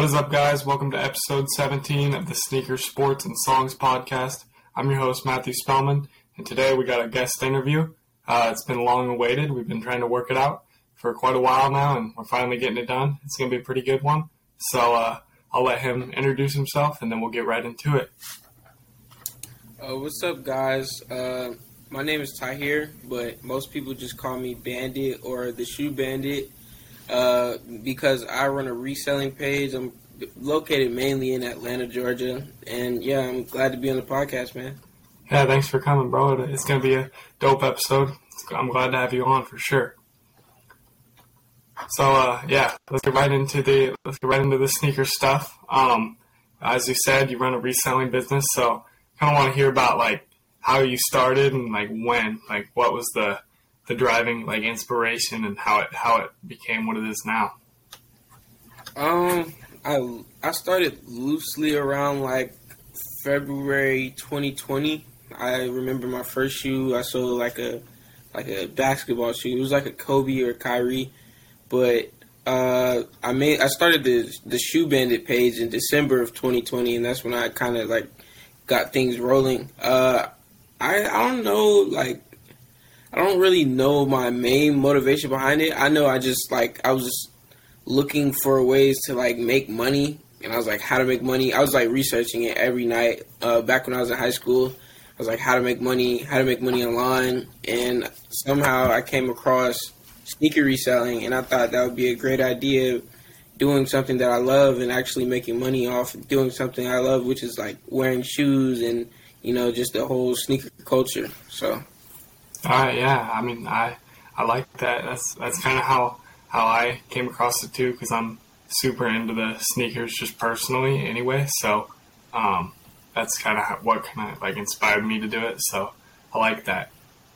What is up, guys? Welcome to episode 17 of the Sneaker Sports and Songs podcast. I'm your host, Matthew Spellman, and today we got a guest interview. Uh, it's been long awaited. We've been trying to work it out for quite a while now, and we're finally getting it done. It's going to be a pretty good one. So uh, I'll let him introduce himself, and then we'll get right into it. Uh, what's up, guys? Uh, my name is Tahir, but most people just call me Bandit or the Shoe Bandit uh, because I run a reselling page. I'm located mainly in Atlanta, Georgia, and yeah, I'm glad to be on the podcast, man. Yeah, thanks for coming, bro. It's gonna be a dope episode. I'm glad to have you on for sure. So uh, yeah, let's get right into the let's get right into the sneaker stuff. Um, as you said, you run a reselling business, so I kind of want to hear about like how you started and like when, like what was the the driving like inspiration and how it how it became what it is now. Um, I I started loosely around like February 2020. I remember my first shoe. I sold like a like a basketball shoe. It was like a Kobe or Kyrie, but uh, I made I started the the shoe bandit page in December of 2020, and that's when I kind of like got things rolling. Uh, I I don't know like I don't really know my main motivation behind it. I know I just like I was just looking for ways to like make money, and I was like how to make money. I was like researching it every night. Uh, back when I was in high school, I was like how to make money, how to make money online, and somehow I came across sneaker reselling, and I thought that would be a great idea. Doing something that I love and actually making money off doing something I love, which is like wearing shoes and you know just the whole sneaker culture. So, all right, yeah. I mean, I I like that. That's that's kind of how how I came across it too, because I'm super into the sneakers just personally anyway. So, um, that's kind of what kind of like inspired me to do it. So, I like that.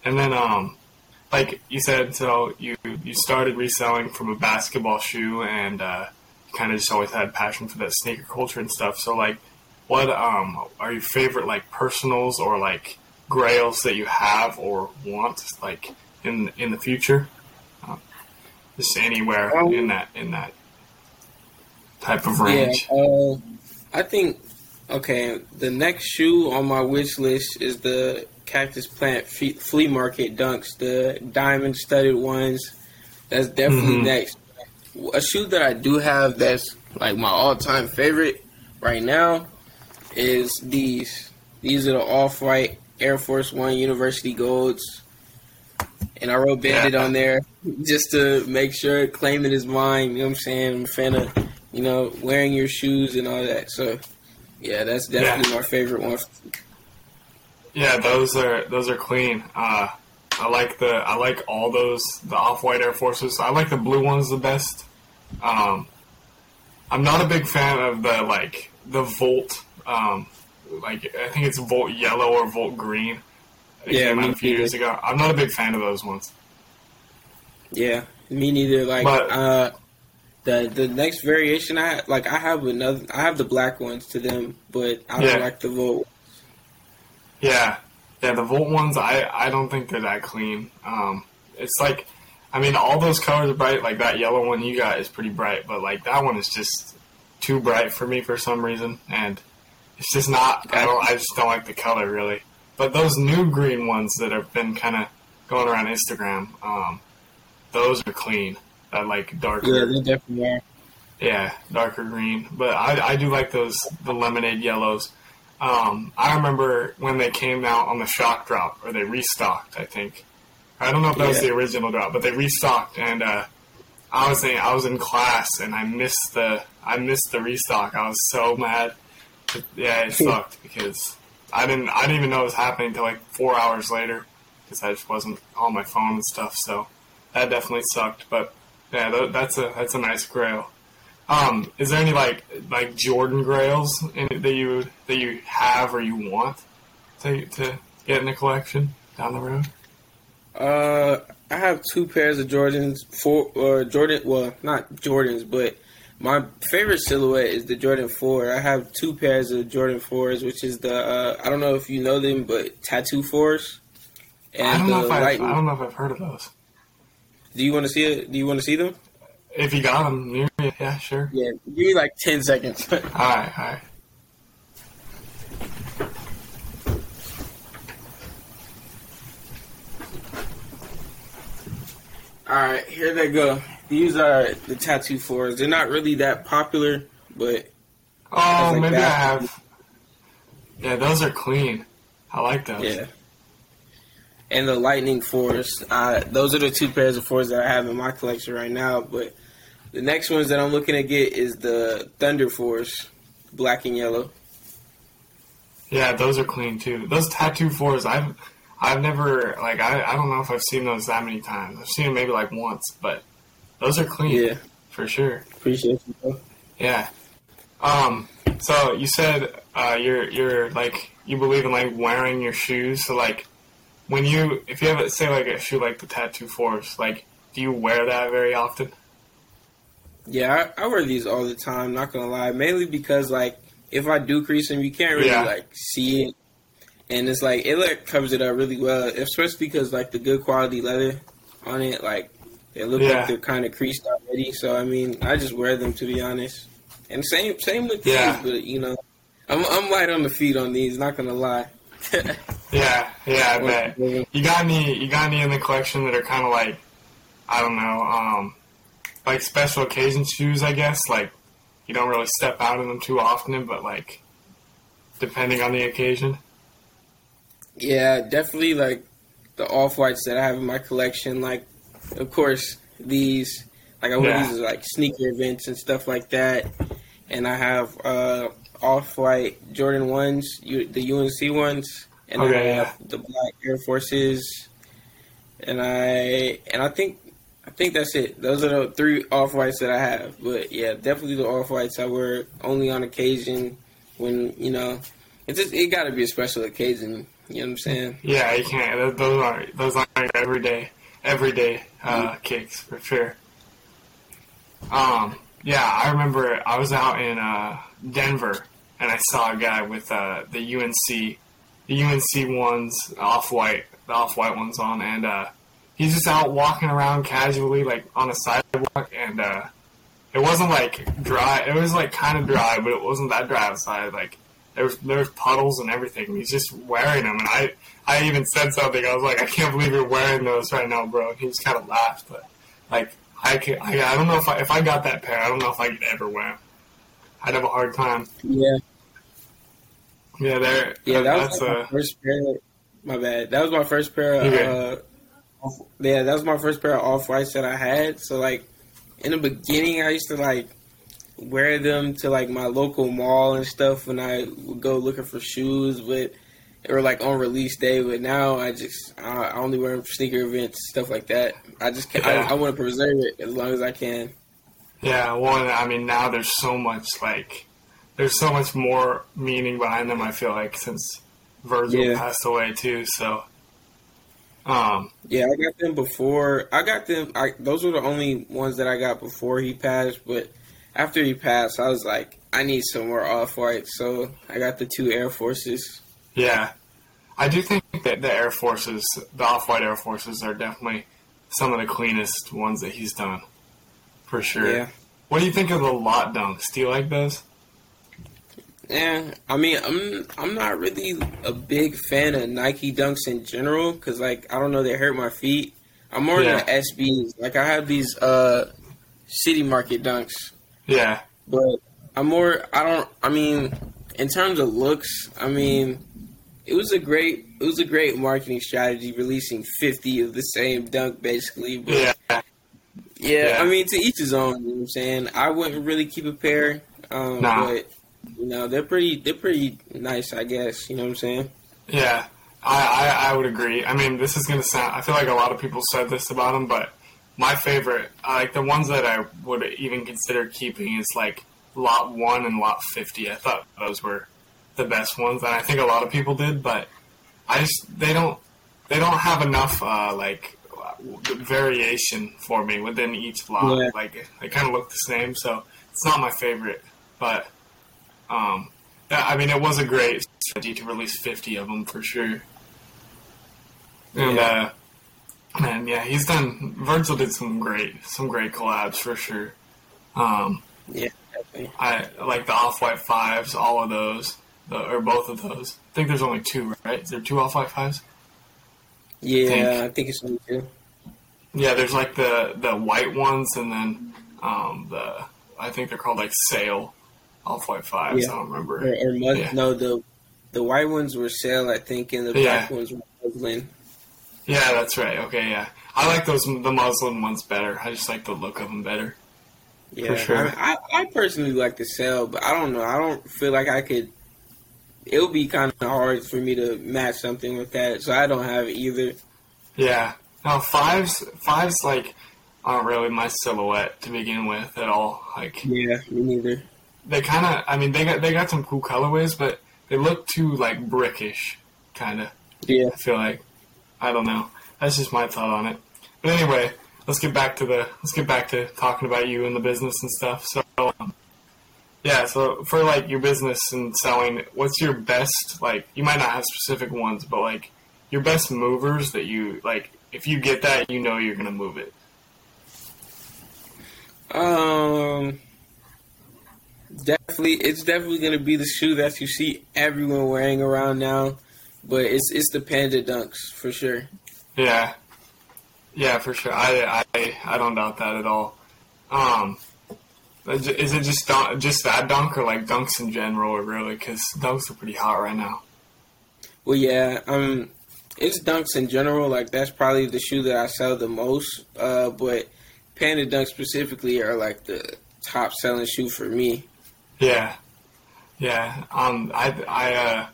And then, um, like you said, so you you started reselling from a basketball shoe, and uh, kind of just always had passion for that sneaker culture and stuff. So like, what um are your favorite like personals or like grails that you have or want like in in the future? Um, just anywhere Um, in that in that type of range. Yeah, uh, I think okay. The next shoe on my wish list is the Cactus Plant Fe- Flea Market Dunks, the diamond studded ones. That's definitely Mhm. next. A shoe that I do have that's like my all time favorite right now is these. These are the off white Air Force One University Golds. And I wrote Bandit Yeah. on there just to make sure claim it is mine. You know what I'm saying? I'm a fan of, you know, wearing your shoes and all that. So, yeah, that's definitely my favorite one. Yeah, those are those are clean. Uh, I like the I like all those the off white Air Forces. I like the blue ones the best. Um, I'm not a big fan of the like the Volt. Um, like I think it's Volt yellow or Volt green. Yeah, came out a few neither. years ago. I'm not a big fan of those ones. Yeah, me neither. Like, But- uh, the the next variation I like, I have another. I have the black ones to them, but I don't Yeah. like the Volt. Yeah, yeah. The Volt ones, I I don't think they're that clean. Um, it's like, I mean, all those colors are bright. Like that yellow one you got is pretty bright, but like that one is just too bright for me for some reason, and it's just not. I don't. I just don't like the color really. But those new green ones that have been kind of going around Instagram, um, those are clean. I like darker. Yeah, they definitely are. Yeah, darker green. But I, I do like those the lemonade yellows. Um, I remember when they came out on the shock drop, or they restocked. I think I don't know if that was the original drop, but they restocked, and uh, I was in I was in class and I missed the I missed the restock. I was so mad. Yeah, it sucked because I didn't I didn't even know it was happening until like four hours later because I just wasn't on my phone and stuff. So that definitely sucked. But yeah, tha- that's a that's a nice grail. Um, is there any like like Jordan Grails in it that you that you have or you want to to get in a collection down the road? Uh, I have two pairs of Jordans. Four or Jordan. Well, not Jordans, but my favorite silhouette is the Jordan Four. I have two pairs of Jordan Fours, which is the uh, I don't know if you know them, but Tattoo Fours. And I don't know if I've, I don't know if I've heard of those. Do you want to see it? Do you want to see them? If you got them yeah, sure. Yeah, give me like ten seconds. All right, all right. All right, here they go. These are the tattoo fours. They're not really that popular, but Oh, like maybe I have. Yeah, those are clean. I like those. yeah. And the lightning fours. Uh, those are the two pairs of fours that I have in my collection right now. But the next ones that I'm looking to get is the thunder fours, black and yellow. Yeah, those are clean too. Those tattoo fours, I've I've never like I, I don't know if I've seen those that many times. I've seen them maybe like once, but those are clean Yeah, for sure. appreciate you. Bro. Yeah. Um. So you said uh, you're you're like you believe in like wearing your shoes. So like when you if you have a, say like a shoe like the tattoo fours, like do you wear that very often? Yeah, I, I wear these all the time. Not gonna lie, mainly because like if I do crease them, you can't really Yeah. like see it, and it's like it like covers it up really well, especially because like the good quality leather on it, like they look Yeah. like they're kind of creased already. So I mean, I just wear them to be honest. And same same with Yeah. these, but you know, I'm I'm light on the feet on these. Not gonna lie. Yeah. Yeah. I bet. You got any? You got any in the collection that are kind of like, I don't know, um, like special occasion shoes? I guess like you don't really step out in them too often, but like depending on the occasion. Yeah, definitely like the off whites that I have in my collection. Like, of course, these like I wear Yeah. these like sneaker events and stuff like that. And I have uh, off white Jordan ones, U- the UNC ones, and I Okay, have the black Air Forces. And I and I think I think that's it. Those are the three off whites that I have. But yeah, definitely the off whites I wear only on occasion when you know it's just, it got to be a special occasion. You know what I'm saying? Yeah, you can't. Those aren't those aren't everyday everyday uh, kicks for sure. Um, yeah, I remember I was out in uh, Denver and I saw a guy with uh, the UNC the UNC ones off white the off white ones on, and uh, he's just out walking around casually like on a sidewalk, and uh, it wasn't like dry. It was like kind of dry, but it wasn't that dry outside. Like there was there was puddles and everything. He's just wearing them, and I I even said something. I was like, I can't believe you're wearing those right now, bro. And he just kind of laughed, but like I can I, I don't know if I if I got that pair, I don't know if I could ever wear them. I'd have a hard time. Yeah, Yeah, there. yeah. That that's was like my uh, first pair. My bad. That was my first pair. Of, uh, yeah, that was my first pair of off whites that I had. So like, in the beginning, I used to like wear them to like my local mall and stuff when I would go looking for shoes, but or like on release day. But now I just I, only wear them for sneaker events, stuff like that. I just can, Yeah. I, I want to preserve it as long as I can. Yeah, well, I mean, now there's so much like, there's so much more meaning behind them. I feel like since Virgil Yeah. passed away too. So, um, Yeah, I got them before. I got them. I, those were the only ones that I got before he passed. But after he passed, I was like, I need some more off white, So I got the two Air Forces. yeah, I do think that the Air Forces, the off-white Air Forces, are definitely some of the cleanest ones that he's done, for sure. Yeah, What do you think of the lot dunks? Do you like those? yeah. I mean, I'm I'm not really a big fan of Nike Dunks in general because like I don't know, they hurt my feet. I'm more Yeah. into SBs. Like I have these uh City Market Dunks. Yeah, but I'm more. I don't. I mean, in terms of looks, I mean, it was a great. It was a great marketing strategy, releasing 50 of the same dunk, basically. But yeah, yeah, Yeah. I mean, to each his own. You know what I'm saying? I wouldn't really keep a pair, um, Nah. but you know, they're pretty. They're pretty nice, I guess. You know what I'm saying? yeah. I, I, I would agree. I mean, this is going to sound. I feel like a lot of people said this about them, but my favorite, uh, like the ones that I would even consider keeping, is like Lot One and Lot Fifty. I thought those were the best ones, and I think a lot of people did. But I just they don't they don't have enough uh, like variation for me within each lot. Yeah. Like they kind of look the same, so it's not my favorite. But um, yeah, I mean, it was a great strategy to release fifty of them for sure. And Yeah. uh, And yeah, he's done. Virgil did some great, some great collabs for sure. Um, Yeah, definitely. I like the off white fives, all of those, the, or both of those. I think there's only two, right? Is there two off white fives? Yeah, Think. I think it's me too. Yeah, there's like the the white ones, and then um, the I think they're called like sail off white fives. Yeah. I don't remember. Or, or Yeah. no, the the white ones were sail, I think, and the black ones were muslin. Yeah, that's right. Okay, yeah, I like those the muslin ones better. I just like the look of them better. Yeah, sure. I, I, I personally like the sail, but I don't know. I don't feel like I could. It would be kind of hard for me to match something with that, so I don't have either. Yeah. Now fives fives like aren't really my silhouette to begin with at all. Like Yeah, me neither. they kind of, I mean, they got they got some cool colorways, but they look too like brickish, kind of. Yeah, I feel like I don't know. That's just my thought on it. But anyway, let's get back to the let's get back to talking about you and the business and stuff. So, um, yeah, so for like your business and selling, what's your best like? You might not have specific ones, but like your best movers that you like. If you get that, you know you're gonna move it. Um, definitely, it's definitely gonna be the shoe that you see everyone wearing around now, but it's it's the Panda Dunks for sure. Yeah, yeah, for sure. I I, I don't doubt that at all. Um, is it just dunk, just that dunk or like dunks in general, or really? Because dunks are pretty hot right now. Well, yeah, um, it's Dunks in general. Like that's probably the shoe that I sell the most. Uh, but Panda Dunks specifically are like the top selling shoe for me. Yeah, yeah. Um, I I uh,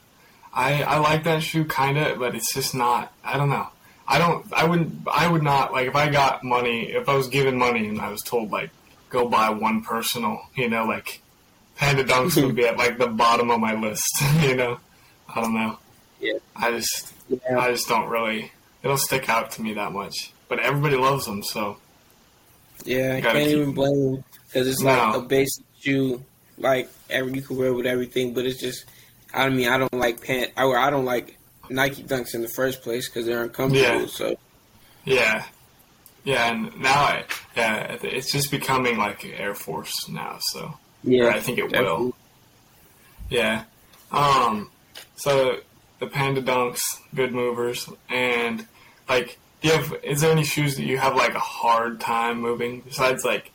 I I like that shoe kind of, but it's just not. I don't know. I don't. I wouldn't. I would not like if I got money. If I was given money and I was told like go buy one personal, you know, like Panda Dunks would be at like the bottom of my list. You know, I don't know. Yeah. I just Yeah, I just don't really. They don't stick out to me that much. But everybody loves them, so yeah, I can't keep- even blame them because it's like a basic shoe, like every you can wear with everything. But it's just, I mean, I don't like pant. I, I don't like Nike Dunks in the first place because they're uncomfortable. Yeah. So Yeah, yeah, and now I yeah, it's just becoming like Air Force now. So yeah, I think it definitely. will. Yeah. Um. So the Panda Dunks, good movers, and like, do you have? Is there any shoes that you have like a hard time moving besides like?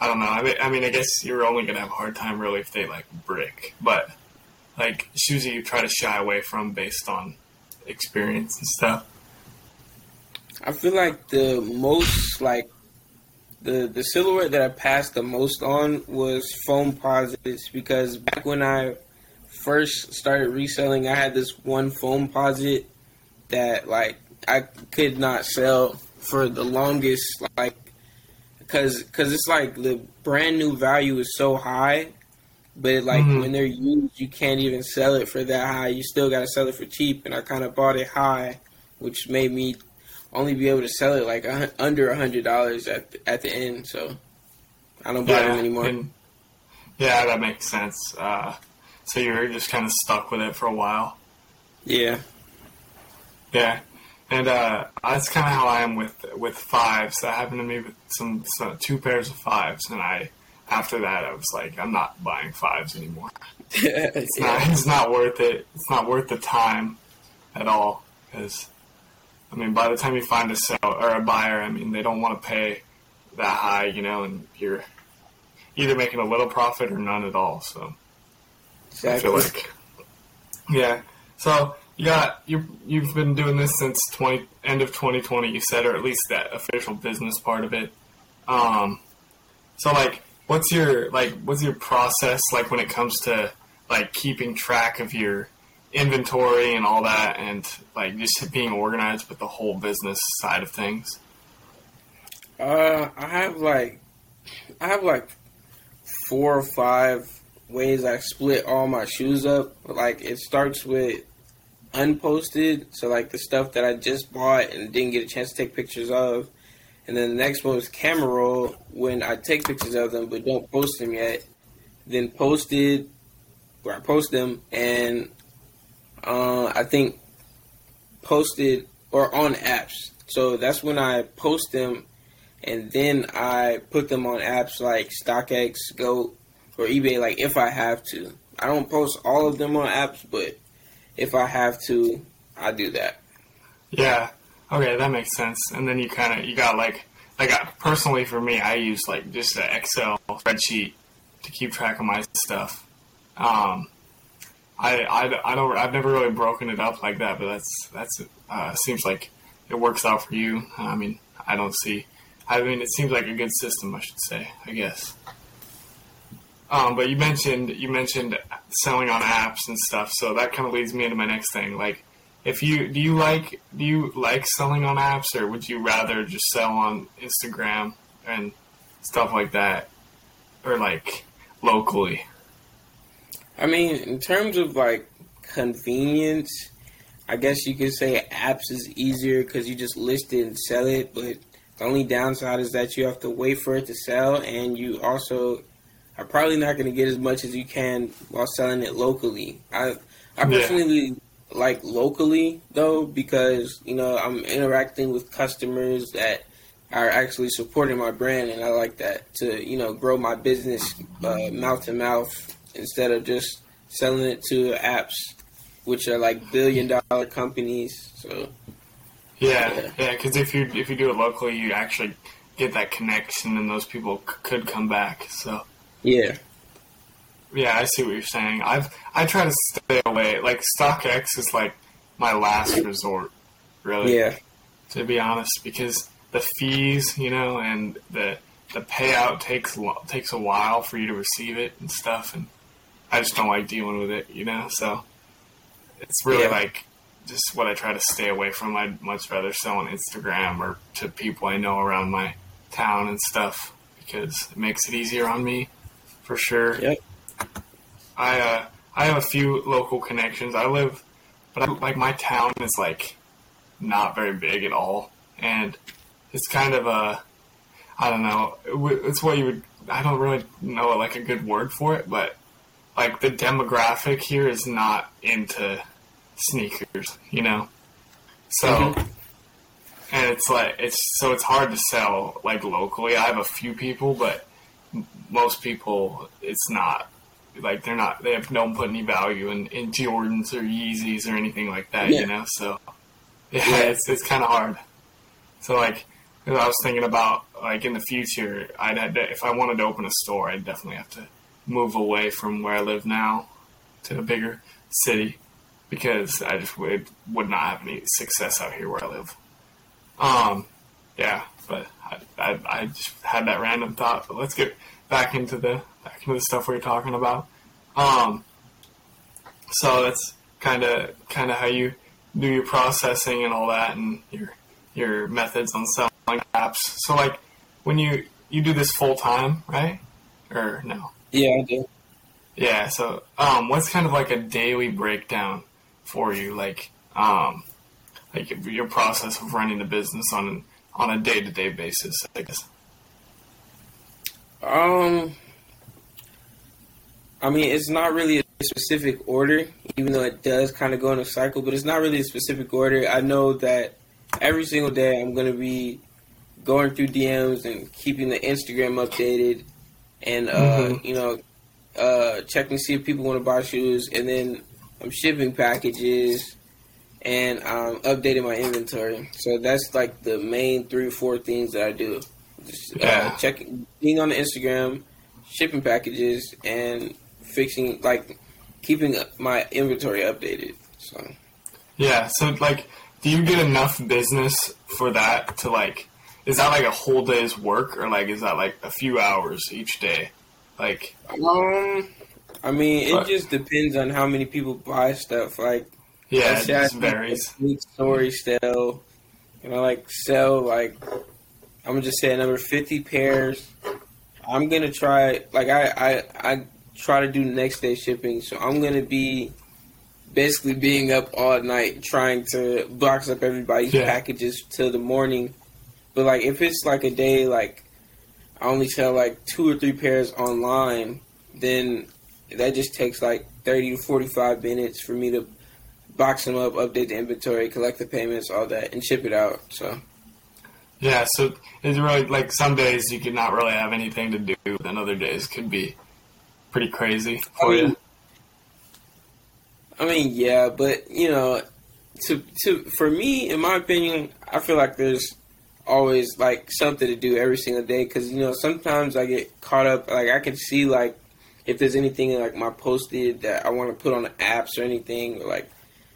I don't know. I mean, I mean, I guess you're only gonna have a hard time really if they like brick, but like shoes that you try to shy away from based on experience and stuff. I feel like the most like the the silhouette that I passed the most on was Foamposites because back when I first started reselling, I had this one Foamposite that like I could not sell for the longest like because cause it's like the brand new value is so high but like Mhm. when they're used you can't even sell it for that high you still got to sell it for cheap and i kind of bought it high which made me only be able to sell it like a, under a hundred dollars at the, at the end so i don't buy them anymore and- yeah, that makes sense. Uh, so you're just kind of stuck with it for a while. yeah Yeah, and uh, that's kind of how I am with with fives. That happened to me with some, some two pairs of fives, and I after that I was like, I'm not buying fives anymore. It's not it's not worth it. It's not worth the time at all because I mean, by the time you find a sell or a buyer, I mean they don't want to pay that high, you know, and you're either making a little profit or none at all. So. I feel like. Yeah. So you got you you've been doing this since twenty end of twenty twenty. You said, or at least that official business part of it. Um. So like, what's your like? What's your process like when it comes to like keeping track of your inventory and all that, and like just being organized with the whole business side of things? Uh, I have like, I have like four or five ways I split all my shoes up. Like it starts with unposted, so like the stuff that I just bought and didn't get a chance to take pictures of. And then the next one is camera roll when I take pictures of them but don't post them yet. Then posted, where I post them, and uh, I think posted or on apps So that's when I post them, and then I put them on apps like StockX, Goat, or eBay. Like if I have to, I don't post all of them on apps, but if I have to, I do that. Yeah. Okay, that makes sense. And then you kind of you got like like uh, personally for me, I use like just an Excel spreadsheet to keep track of my stuff. Um, I, I, I don't I've never really broken it up like that, but that's that's uh, seems like it works out for you. I mean, I don't see. I mean, it seems like a good system, I should say. I guess. Um, but you mentioned you mentioned selling on apps and stuff, so that kind of leads me into my next thing. Like, if you do you like do you like selling on apps, or would you rather just sell on Instagram and stuff like that, or like locally? I mean, in terms of like convenience, I guess you could say apps is easier because you just list it and sell it. But the only downside is that you have to wait for it to sell, and you also are probably not going to get as much as you can while selling it locally. I I personally yeah. Like locally though because you know I'm interacting with customers that are actually supporting my brand, and I like that to you know grow my business uh, mouth to mouth instead of just selling it to apps, which are like billion dollar companies. So yeah, yeah, because if you if you do it locally, you actually get that connection, and those people c- could come back. So yeah, yeah, I see what you're saying. I've I try to stay away. Like StockX is like my last resort, really. Yeah. To be honest, because the fees, you know, and the the payout takes takes a while for you to receive it and stuff, and I just don't like dealing with it, you know. So it's really yeah. like just what I try to stay away from. I'd much rather sell on Instagram or to people I know around my town and stuff because it makes it easier on me for sure. Yep. I uh, I have a few local connections. I live, but I, like my town is like not very big at all, and it's kind of a I don't know. It's what you would. I don't really know like a good word for it, but like the demographic here is not into sneakers, you know. So, mm-hmm. and it's like it's so it's hard to sell like locally. I have a few people, but most people it's not like they're not they have don't put any value in, in Jordans or Yeezys or anything like that, yeah. you know. So yeah, yeah. it's it's kind of hard. So like. I was thinking about like in the future, I'd have to, if I wanted to open a store, I'd definitely have to move away from where I live now to a bigger city because I just would would not have any success out here where I live. Um, yeah, but I, I, I just had that random thought. But let's get back into the back into the stuff we are talking about. Um, so that's kind of kind of how you do your processing and all that, and your your methods on selling apps. So like when you you do this full time, right? Or no? Yeah, I do. Yeah. So, um, what's kind of like a daily breakdown for you, like, um, like your process of running the business on on a day to day basis? I guess. Um, I mean, it's not really a specific order, even though it does kind of go in a cycle. But it's not really a specific order. I know that every single day I'm going to be going through DMs and keeping the Instagram updated and uh, mm-hmm. you know, uh, checking to see if people want to buy shoes, and then I'm shipping packages and I'm updating my inventory. So that's like the main three or four things that I do. Just, uh, yeah. Checking, being on the Instagram, shipping packages, and fixing like keeping my inventory updated. So. Yeah. So like, do you get enough business for that to like? is that like a whole day's work or like is that like a few hours each day? Like um I mean it just depends on how many people buy stuff. Like yeah, it just varies. Story sell, you know, like sell like I'm gonna just say number fifty pairs. I'm gonna try like I I I try to do next day shipping, so I'm gonna be basically being up all night trying to box up everybody's yeah. packages till the morning but like if it's like a day like I only sell like two or three pairs online, then that just takes like thirty to forty five minutes for me to box them up, update the inventory, collect the payments, all that, and ship it out. So Yeah, so it's really like some days you could not really have anything to do, and other days could be pretty crazy for I mean, you. I mean, yeah, but you know, to to for me, in my opinion, I feel like there's always like something to do every single day because you know sometimes I get caught up. Like I can see like if there's anything like my posted that I want to put on the apps or anything. Or, like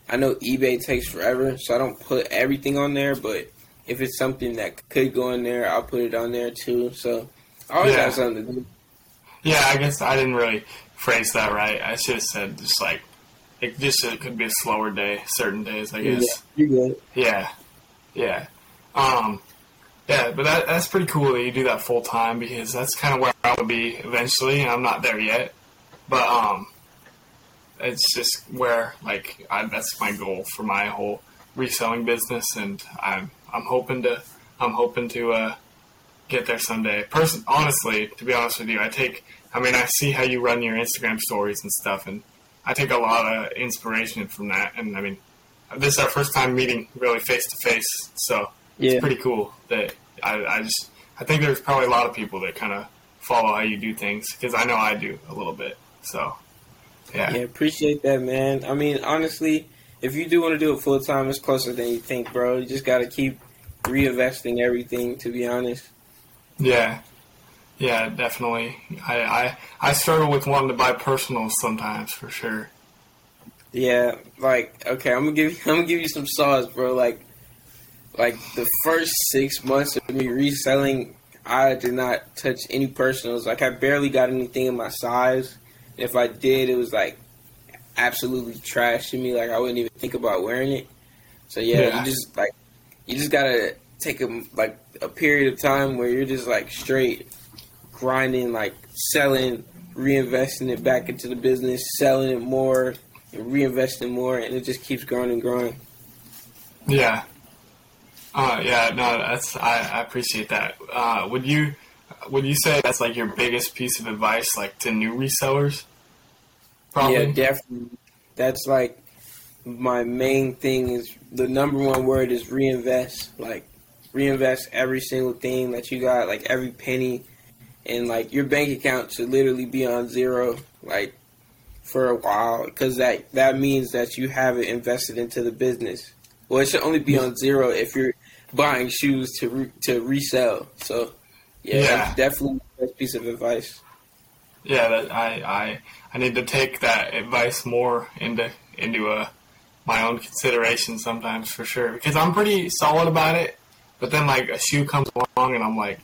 I know eBay takes forever, so I don't put everything on there. But if it's something that could go in there, I'll put it on there too. So I always Yeah. have something to do. Yeah, I guess I didn't really phrase that right. I should have said just like it just it could be a slower day, certain days. I Yeah, guess. good. Yeah, yeah, um, yeah. But that, that's pretty cool that you do that full time because that's kind of where I would be eventually. and I'm not there yet, but um, it's just where like I, that's my goal for my whole reselling business, and I'm I'm hoping to I'm hoping to uh, get there someday. Person, honestly, to be honest with you, I take. I mean, I see how you run your Instagram stories and stuff, and I take a lot of inspiration from that. And I mean, this is our first time meeting really face to face, so Yeah. it's pretty cool that I, I just I think there's probably a lot of people that kind of follow how you do things because I know I do a little bit. So yeah, Yeah, appreciate that, man. I mean, honestly, if you do want to do it full time, it's closer than you think, bro. You just got to keep reinvesting everything. To be honest, yeah, yeah, definitely. I, I I struggle with wanting to buy personals sometimes for sure. yeah. Like, okay, I'm gonna give you, I'm gonna give you some sauce, bro. Like, like the first six months of me reselling, I did not touch any personals. Like, I barely got anything in my size. If I did, it was like absolutely trash to me. Like, I wouldn't even think about wearing it. So yeah, Yeah. you just like you just gotta take a like a period of time where you're just like straight grinding, like selling, reinvesting it back into the business, selling it more, and reinvesting more, and it just keeps growing and growing. Yeah. Uh, yeah, no, that's I, I appreciate that. Uh, would you would you say that's like your biggest piece of advice, like to new resellers? Probably. Yeah, definitely. That's like my main thing is the number one word is reinvest. Like reinvest every single thing that you got, like every penny, and like your bank account should literally be on zero, like for a while, because that that means that you have it invested into the business. Well, it should only be on zero if you're buying shoes to re- to resell. So, yeah, Yeah. that's definitely the best piece of advice. Yeah, that I, I I need to take that advice more into into uh, my own consideration sometimes for sure because I'm pretty solid about it. But then like a shoe comes along and I'm like,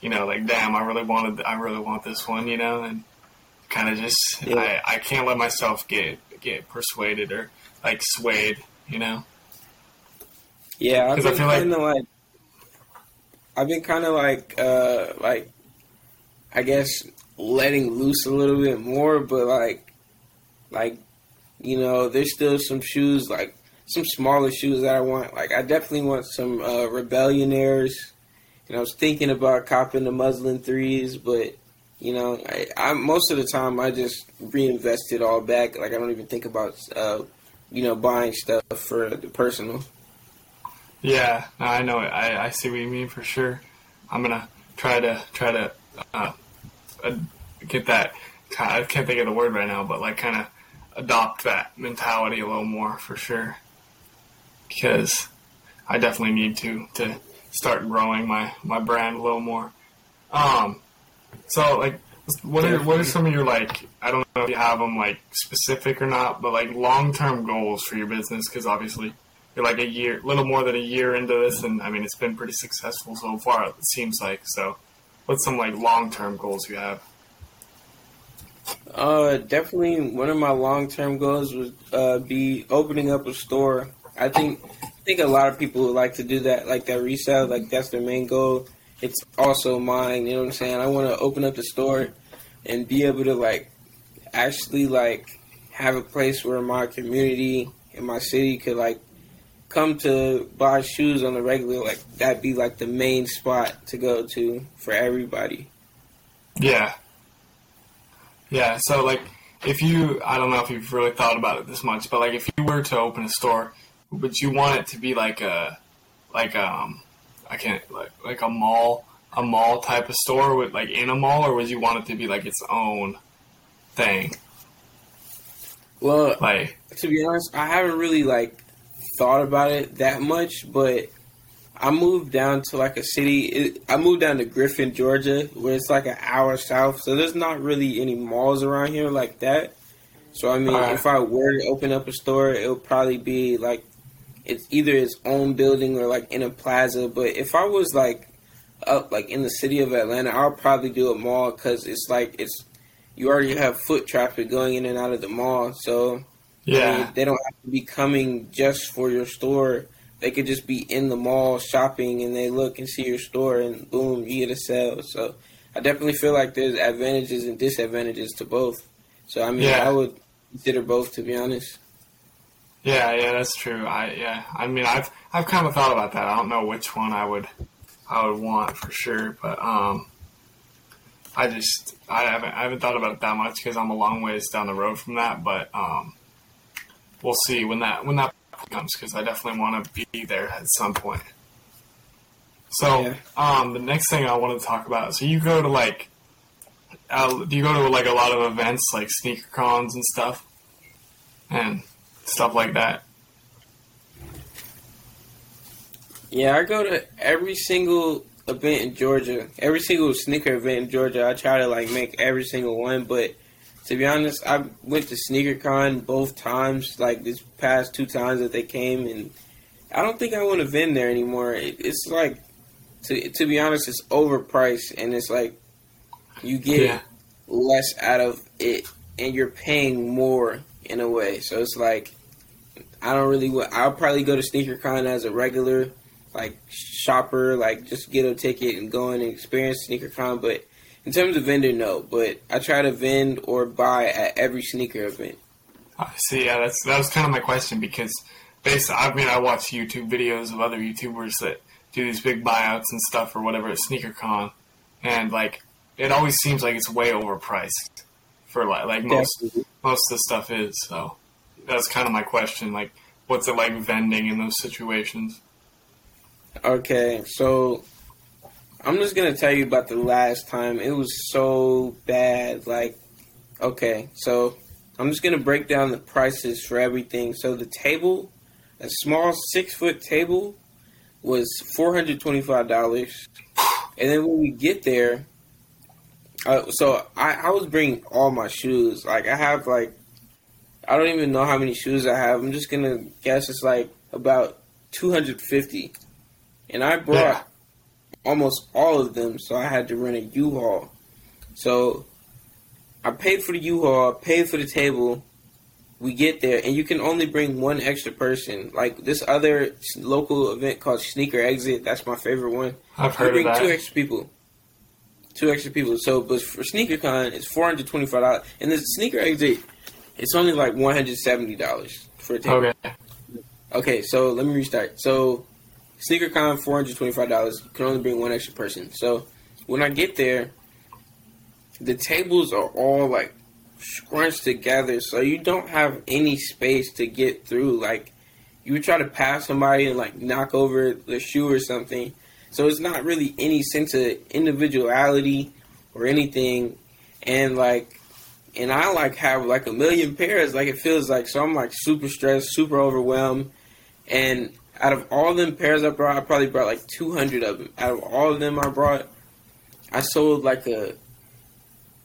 you know, like damn, I really wanted, I really want this one, you know, and kind of just Yeah. I I can't let myself get get persuaded or like swayed, you know. Yeah, I've 'Cause I been feel like- kind of like, I've been kind of like, uh, like, I guess letting loose a little bit more, but like, like, you know, there's still some shoes, like some smaller shoes that I want. Like, I definitely want some uh, Rebellionaires. And I was thinking about copping the muslin threes, but you know, I, I most of the time I just reinvest it all back. Like, I don't even think about, uh, you know, buying stuff for the personal. Yeah, I know. I, I see what you mean for sure. I'm gonna try to try to uh, get that. I can't think of the word right now, but like kind of adopt that mentality a little more for sure. Because I definitely need to to start growing my my brand a little more. Um, so like, what are what are some of your like? I don't know if you have them like specific or not, but like long term goals for your business. Because obviously you're like a year, little more than a year into this, and I mean it's been pretty successful so far. It seems like so. What's some like long term goals you have? Uh, definitely one of my long term goals would uh, be opening up a store. I think I think a lot of people would like to do that, like that resale, like that's their main goal. It's also mine. You know what I'm saying? I want to open up the store and be able to like actually like have a place where my community and my city could like come to buy shoes on the regular. Like that'd be like the main spot to go to for everybody. Yeah. Yeah, so like if you I don't know if you've really thought about it this much, but like if you were to open a store, would you want it to be like a like um I can't like like a mall a mall type of store with like in a mall, or would you want it to be like its own thing? Well, Like to be honest, I haven't really like thought about it that much, but I moved down to like a city. It, I moved down to Griffin, Georgia, where it's like an hour south. So there's not really any malls around here like that. So I mean, if I were to open up a store, it would probably be like it's either its own building or like in a plaza. But if I was like up like in the city of Atlanta, I'll probably do a mall because it's like it's you already have foot traffic going in and out of the mall. So I yeah, mean, they don't have to be coming just for your store. They could just be in the mall shopping and they look and see your store and boom, you get a sale. So I definitely feel like there's advantages and disadvantages to both. So I mean, Yeah. I would consider both to be honest. yeah, yeah. That's true. I yeah. I mean, I've I've kind of thought about that. I don't know which one I would I would want for sure, but um, I just I haven't I haven't thought about it that much because I'm a long ways down the road from that. But um, we'll see when that when that comes because I definitely want to be there at some point. So Yeah. um, the next thing I want to talk about. So you go to like, uh, do you go to like a lot of events like sneaker cons and stuff, and stuff like that? Yeah, I go to every single event in Georgia, every single sneaker event in Georgia. I try to like make every single one, but to be honest, I went to SneakerCon both times, like this past two times that they came, and I don't think I want to vend there anymore. It, it's like, to to be honest, it's overpriced, and it's like you get Yeah. less out of it, and you're paying more in a way. So it's like I don't really. I'll probably go to SneakerCon as a regular like shopper, like just get a ticket and go in and experience SneakerCon. But in terms of vendor, no. But I try to vend or buy at every sneaker event. I see. Yeah, that's that was kind of my question because basically, I mean, I watch YouTube videos of other YouTubers that do these big buyouts and stuff or whatever at SneakerCon, and like it always seems like it's way overpriced for like like most Definitely. most of the stuff is. So that's kind of my question. Like, what's it like vending in those situations? Okay, so I'm just gonna tell you about the last time. It was so bad. Like, okay, so I'm just gonna break down the prices for everything. So the table, a small six foot table, was four hundred twenty five dollars, and then when we get there, uh, so I, I was bringing all my shoes. Like I have like, I don't even know how many shoes I have. I'm just gonna guess it's like about two hundred fifty and I brought Yeah. Almost all of them, so I had to rent a U-Haul. So I paid for the U-Haul, paid for the table. We get there, and you can only bring one extra person. Like this other local event called Sneaker Exit, that's my favorite one. I've You heard of bring two extra people. Two extra people. So, but for SneakerCon, it's four hundred twenty-five dollars, and the Sneaker Exit, it's only like one hundred seventy dollars for a table. Okay. Okay, so let me restart. So, SneakerCon four hundred twenty five dollars. You can only bring one extra person. So, when I get there, the tables are all like scrunched together, so you don't have any space to get through. Like, you would try to pass somebody and like knock over the shoe or something. So it's not really any sense of individuality or anything. And like, and I like have like a million pairs. Like it feels like so. I'm like super stressed, super overwhelmed. And out of all them pairs I brought, I probably brought like 200 of them. Out of all of them I brought, I sold like a.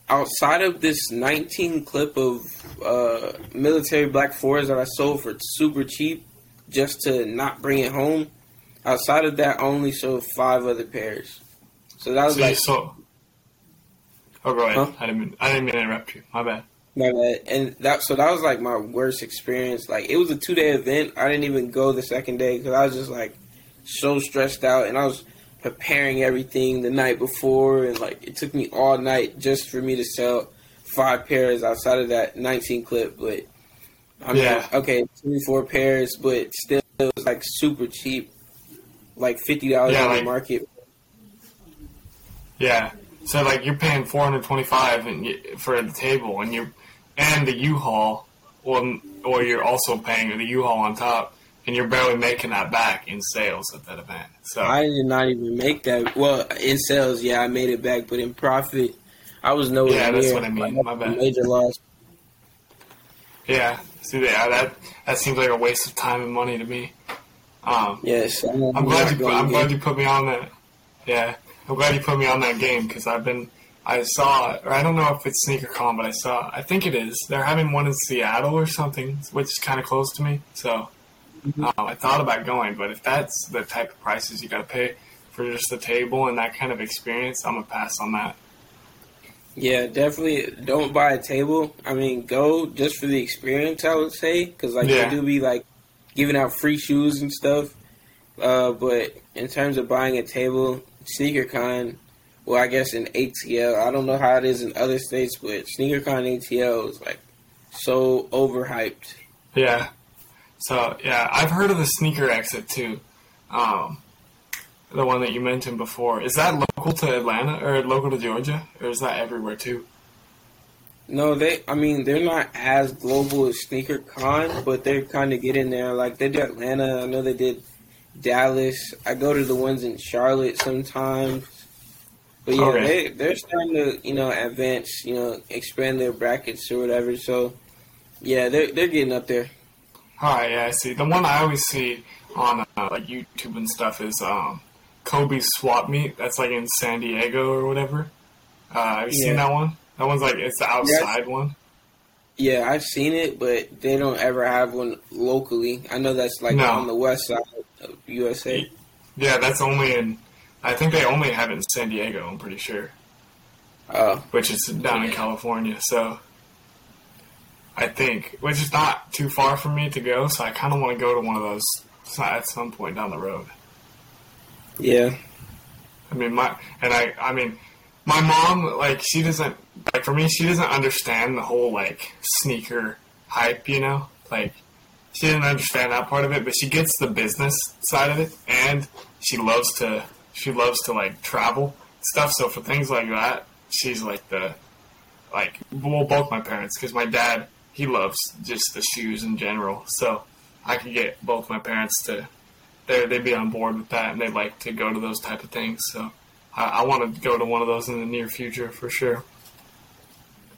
Outside of this 19 clip of uh, military black fours that I sold for super cheap, just to not bring it home. Outside of that, I only sold five other pairs. So that was So like saw. Oh, go ahead. Huh? I didn't mean I didn't mean to interrupt you. My bad. Bad. And that so that was like my worst experience. Like it was a two day event. I didn't even go the second day because I was just like so stressed out, and I was preparing everything the night before, and like it took me all night just for me to sell five pairs outside of that 19 clip. But I mean, Yeah. okay, 24 pairs, but still it was like super cheap, like fifty dollars Yeah, on like- the market. Yeah. So like you're paying 425 and you, for the table, and you and the U-Haul, or or you're also paying the U-Haul on top. and you're barely making that back in sales at that event. So I did not even make that. Well, in sales, yeah, I made it back, but in profit, I was nowhere Yeah, near. that's what I mean. My bad. Major loss. yeah, see, yeah, that that seems like a waste of time and money to me. Um, Yes, I'm, I'm glad you. Put, I'm glad you put me on that. Yeah, I'm glad you put me on that game because I've been. I saw, or I don't know if it's SneakerCon, but I saw. I think it is. They're having one in Seattle or something, which is kind of close to me. So Mm-hmm. um, I thought about going, but if that's the type of prices you got to pay for just the table and that kind of experience, I'm gonna pass on that. Yeah, definitely don't buy a table. I mean, go just for the experience. I would say because like Yeah. they do be like giving out free shoes and stuff. Uh, but in terms of buying a table, SneakerCon, well, I guess in ATL, I don't know how it is in other states, but SneakerCon ATL is like so overhyped. Yeah. So yeah, I've heard of the sneaker exit too. Um, the one that you mentioned before. Is that local to Atlanta or local to Georgia, or is that everywhere too? No, they. I mean, they're not as global as SneakerCon, but they're kind of getting there. Like they did Atlanta. I know they did Dallas. I go to the ones in Charlotte sometimes. But yeah, Okay. they they're starting to you know advance, you know, expand their brackets or whatever. So yeah, they're they're getting up there. All right, yeah, I see. The one I always see on uh, like YouTube and stuff is um, Kobey's Swap Meet. That's like in San Diego or whatever. Uh, have you seen that one? That one's like it's the outside one. Yeah, I've seen it, but they don't ever have one locally. I know that's like No. on the west side of USA. Yeah, that's only in. I think they only have it in San Diego. I'm pretty sure. Oh, which is down in California. So I think, which is not too far for me to go. So I kind of want to go to one of those at some point down the road. yeah. I mean, my and I, I mean, my mom like she doesn't like for me. She doesn't understand the whole like sneaker hype. You know, like she didn't understand that part of it, but she gets the business side of it, and she loves to she loves to like travel stuff. So for things like that, she's like the like well both my parents because my dad he loves just the shoes in general. So I could get both my parents to they they'd be on board with that and they'd like to go to those type of things. So I, I want to go to one of those in the near future for sure.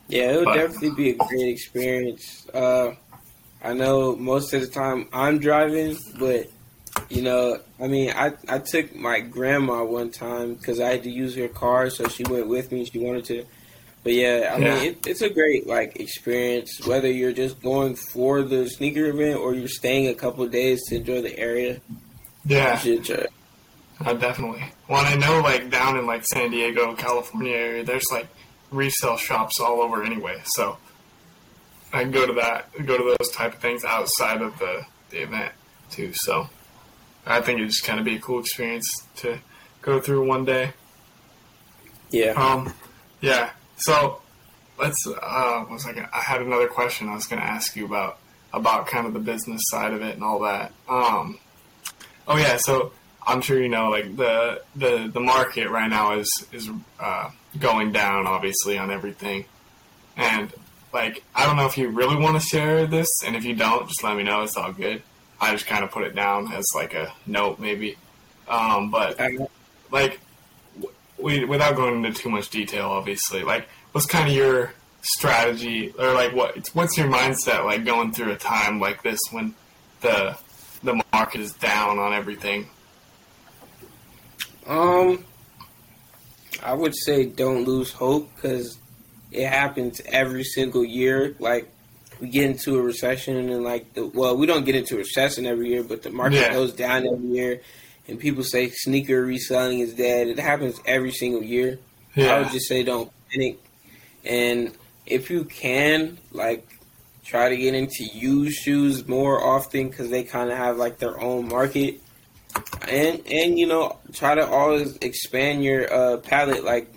Yeah, it would But- definitely be a great experience. Uh, I know most of the time I'm driving, but you know, I mean, I I took my grandma one time because I had to use her car, so she went with me. She wanted to, but yeah, I Yeah. mean, it, it's a great like experience. Whether you're just going for the sneaker event or you're staying a couple of days to enjoy the area, Yeah, you should try. uh, definitely. Well, I know like down in like San Diego, California area, there's like resale shops all over anyway. So I can go to that, go to those type of things outside of the the event too. So I think it'd just kind of be a cool experience to go through one day. Yeah, Um, yeah. So let's. Uh, was I? Gonna, I had another question I was going to ask you about about kind of the business side of it and all that. Um, oh yeah. So I'm sure you know, like the the the market right now is is uh, going down, obviously, on everything, and like I don't know if you really want to share this, and if you don't, just let me know. It's all good. I just kind of put it down as like a note, maybe. Um, but like we without going into too much detail obviously like what's kind of your strategy or like what what's your mindset like going through a time like this when the the market is down on everything Um, I would say don't lose hope because it happens every single year. Like we get into a recession and like the well, we don't get into a recession every year, but the market Yeah. goes down every year, and people say sneaker reselling is dead. It happens every single year. I would just say don't panic, and if you can, like. Try to get into used shoes more often because they kind of have like their own market and and you know try to always expand your uh, palette like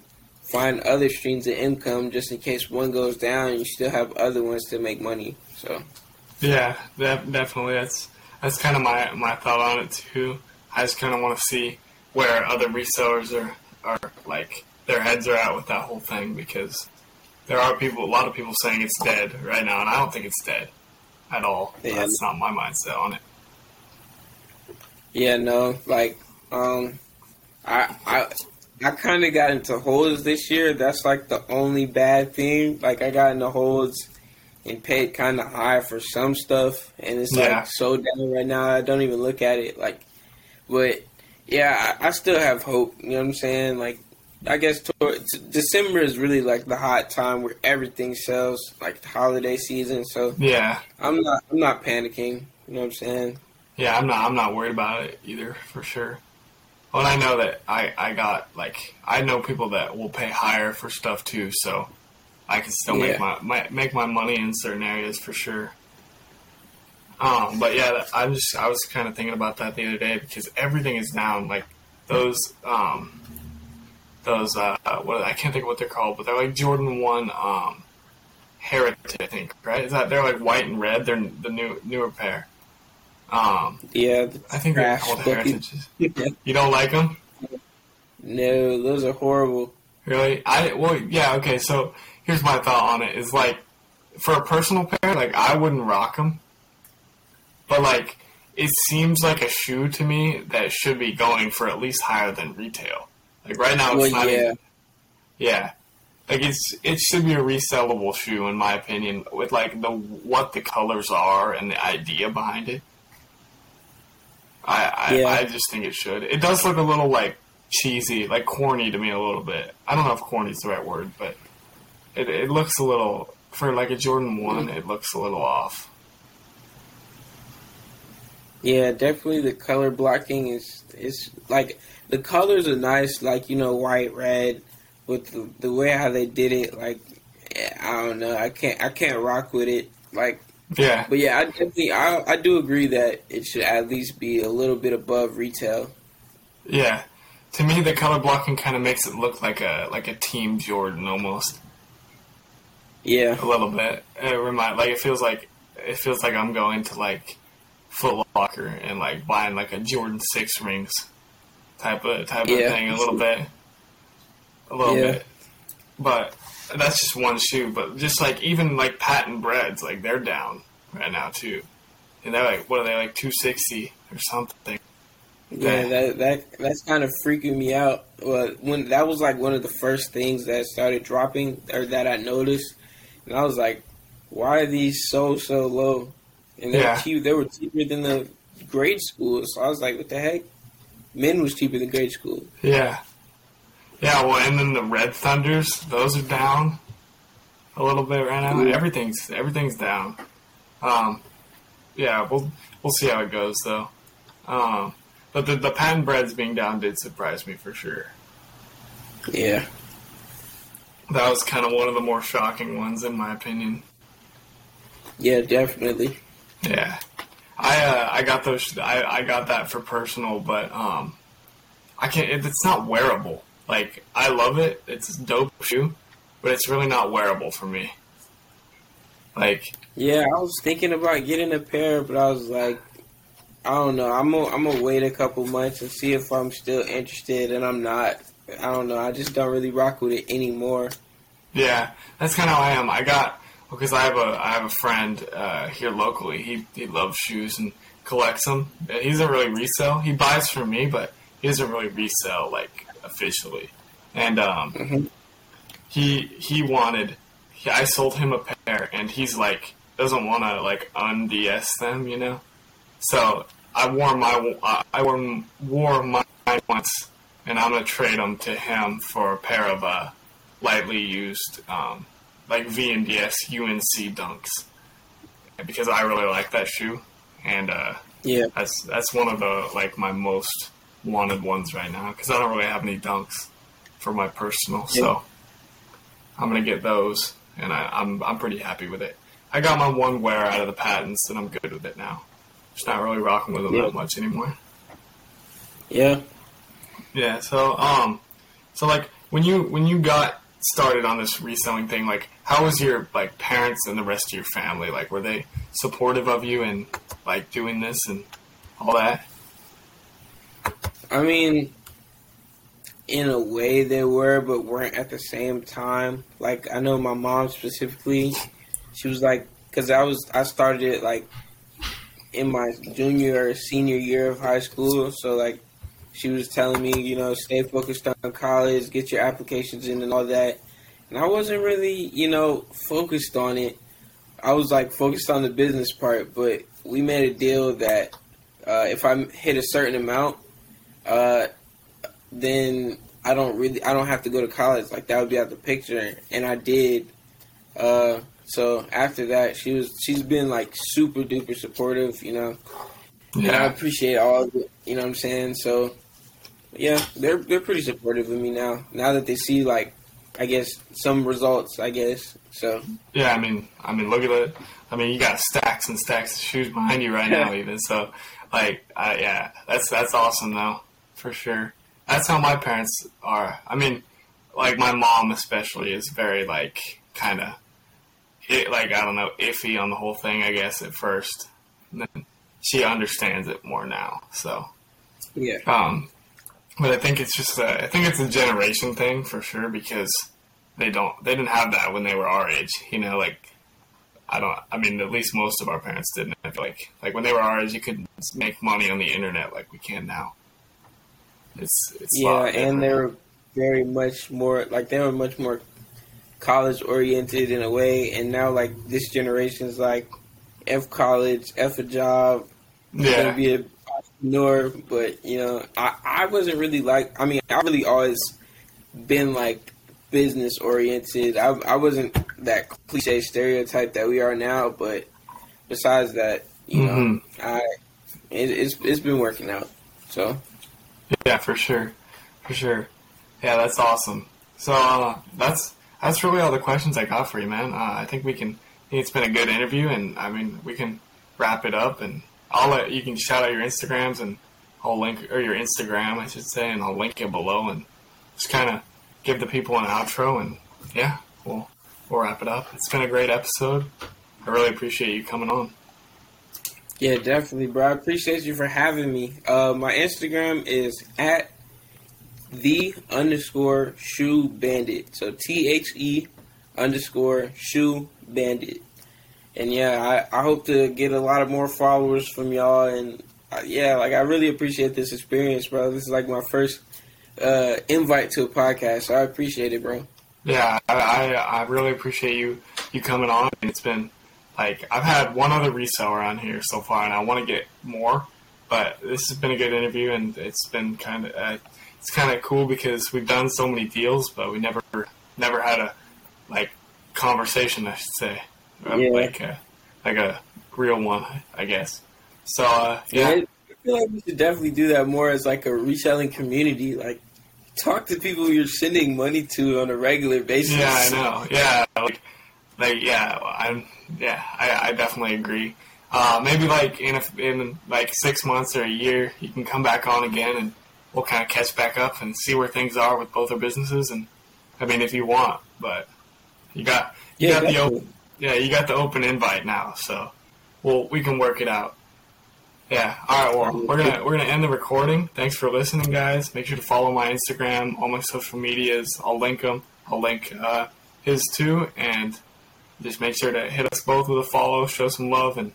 find other streams of income just in case one goes down you still have other ones to make money so. Yeah def- definitely that's that's kind of my my thought on it too. I just kind of want to see where other resellers are are like their heads are at with that whole thing because there are people a lot of people saying it's dead right now and i don't think it's dead at all. Yeah. that's not my mindset on it. Yeah, no, like um, I I I kind of got into holds this year. That's like the only bad thing. Like I got into holds and paid kind of high for some stuff, and it's Yeah. like so down right now. I don't even look at it like, but yeah, I, I still have hope. You know what I'm saying? Like, I guess December is really like the hot time where everything sells, like the holiday season. So Yeah, I'm not I'm not panicking. You know what I'm saying? yeah. I'm not. I'm not worried about it either, for sure. Well, I know that I I got like I know people that will pay higher for stuff too, so I can still make my, my make my money in certain areas for sure. Um, but yeah, I'm just I was kind of thinking about that the other day because everything is down. Like those um those uh what I can't think of what they're called, but they're like Jordan One um Heritage, I think, right? Is that they're like white and red? They're the new newer pair. Um, Yeah. I think they're trash called looking- Heritages. You don't like them? No, those are horrible. Really? I well, yeah. Okay, so here's my thought on it: is like for a personal pair, like I wouldn't rock them, but like it seems like a shoe to me that should be going for at least higher than retail. Like right now, it's Well, not. yeah. Even, yeah. Like it's it should be a resellable shoe in my opinion, with like the what the colors are and the idea behind it. I I, Yeah. I just think it should. It does look a little like cheesy, like corny to me a little bit. I don't know if corny is the right word, but it it looks a little for like a Jordan one. It looks a little off. Yeah, definitely the color blocking is is like the colors are nice, like you know, white, red, with the, the way how they did it. Like I don't know, I can't I can't rock with it. Like, Yeah, but yeah, I definitely I I do agree that it should at least be a little bit above retail. yeah. To me, the color blocking kind of makes it look like a like a Team Jordan almost. Yeah, a little bit. It remind like it feels like it feels like I'm going to like Foot Locker and like buying like a Jordan six rings type of type Yeah. of thing. A little bit, a little Yeah. bit. But that's just one shoe. But just like even like patent breads, like they're down right now too, and they're like what are they like two sixty or something? yeah, Yeah. that that that's kind of freaking me out. Well, when that was like one of the first things that started dropping or that I noticed, and I was like, why are these so so low? And they Yeah. were cheap. They were cheaper than the grade school. So I was like, what the heck? Men was cheaper than grade school. Yeah, yeah. Well, and then the Red Thunders, those are down a little bit right now. Yeah. Everything's everything's down. Um, yeah, we'll we'll see how it goes though. Um, but the the patent breads being down did surprise me for sure. Yeah. That was kind of one of the more shocking ones in my opinion. Yeah, definitely. Yeah, I uh, I got those. I, I got that for personal, but um, I can't. It, it's not wearable. Like I love it. It's dope shoe, but it's really not wearable for me. Like Yeah, I was thinking about getting a pair, but I was like, I don't know. I'm gonna I'm gonna wait a couple months and see if I'm still interested, and I'm not. I don't know. I just don't really rock with it anymore. Yeah, that's kind of how I am. I got because I have a I have a friend uh, here locally. He he loves shoes and collects them. He doesn't really resell. He buys from me, but he doesn't really resell like officially. And um, Mhm. he he wanted. He, I sold him a pair, and he's like doesn't want to like unds them, you know. So I wore my I I wore wore mine once, and I'm gonna trade them to him for a pair of uh lightly used, um, like V and DS UNC Dunks, because I really like that shoe, and uh, Yeah, that's that's one of the like my most wanted ones right now because I don't really have any Dunks for my personal, so I'm gonna get those, and I, I'm I'm pretty happy with it. I got my one wear out of the patents, and I'm good with it now. Just not really rocking with them Yeah. that much anymore. yeah. Yeah. So, um, so like when you when you got started on this reselling thing, like how was your like parents and the rest of your family? Like, were they supportive of you and like doing this and all that? I mean, in a way they were, but weren't at the same time. Like I know my mom specifically, she was like, because I was I started it like in my junior or senior year of high school. So like she was telling me, you know, stay focused on college, get your applications in and all that. And I wasn't really, you know, focused on it. I was like focused on the business part, but we made a deal that uh, if I hit a certain amount, uh, then I don't really I don't have to go to college. Like that would be out the picture, and I did. Uh, so after that, she was she's been like super duper supportive, you know. Yeah. And I appreciate all of it, you know what I'm saying? So yeah, they're they're pretty supportive of me now. Now that they see like I guess some results, I guess. So Yeah, I mean I mean look at it. I mean you got stacks and stacks of shoes behind you right now even. So like uh, yeah, that's that's awesome though, for sure. That's how my parents are. I mean, like my mom especially is very like kind of like I don't know iffy on the whole thing. I guess at first, and then she understands it more now. So yeah. Um, but I think it's just a, I think it's a generation thing for sure because they don't they didn't have that when they were our age. You know, like I don't. I mean, at least most of our parents didn't. Like like when they were our age, you could make money on the internet like we can now. It's it's yeah, and they were very much more like they were much more college oriented in a way, and now like this generation is like f college, f a job, yeah, gonna be a entrepreneur. But you know, I I wasn't really like. I mean, I really always been like business oriented. I I wasn't that cliche stereotype that we are now, but besides that, you mm-hmm. know, I it, it's it's been working out. So yeah, for sure, for sure. Yeah, that's awesome. So uh, that's that's really all the questions I got for you, man. Uh, I think we can. it's been a good interview, and I mean, we can wrap it up, and I'll let you can shout out your Instagrams, and I'll link or your Instagram, I should say, and I'll link it below, and just kind of give the people an outro, and yeah, we'll we'll wrap it up. It's been a great episode. I really appreciate you coming on. Yeah, definitely, bro. I appreciate you for having me. Uh, my Instagram is at the underscore shoe bandit. So T H E underscore shoe bandit. And yeah, I, I hope to get a lot of more followers from y'all. And uh, yeah, like I really appreciate this experience, bro. This is like my first uh, invite to a podcast. So I appreciate it, bro. Yeah, I, I, I really appreciate you you coming on. It's been like I've had one other reseller on here so far, and I want to get more. But this has been a good interview, and it's been kind of uh, it's kind of cool because we've done so many deals, but we never never had a like conversation. I should say, yeah. like a, like a real one, I guess. So uh, yeah. yeah, I feel like we should definitely do that more as like a reselling community. Like talk to people you're sending money to on a regular basis. Yeah, I know. Yeah, like, like yeah, I'm yeah, I, I definitely agree. Uh, maybe like in a, in like six months or a year, you can come back on again and we'll kind of catch back up and see where things are with both our businesses. And I mean, if you want, but you got you yeah, got the open, yeah you got the open invite now, so well we can work it out. Yeah. All right. Well, we're gonna we're gonna end the recording. Thanks for listening, guys. Make sure to follow my Instagram, all my social medias. I'll link them. I'll link uh, his too, and just make sure to hit us both with a follow, show some love, and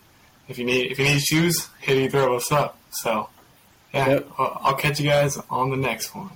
if you need if you need shoes, hit either of us up. So, yeah, yep. I'll, I'll catch you guys on the next one.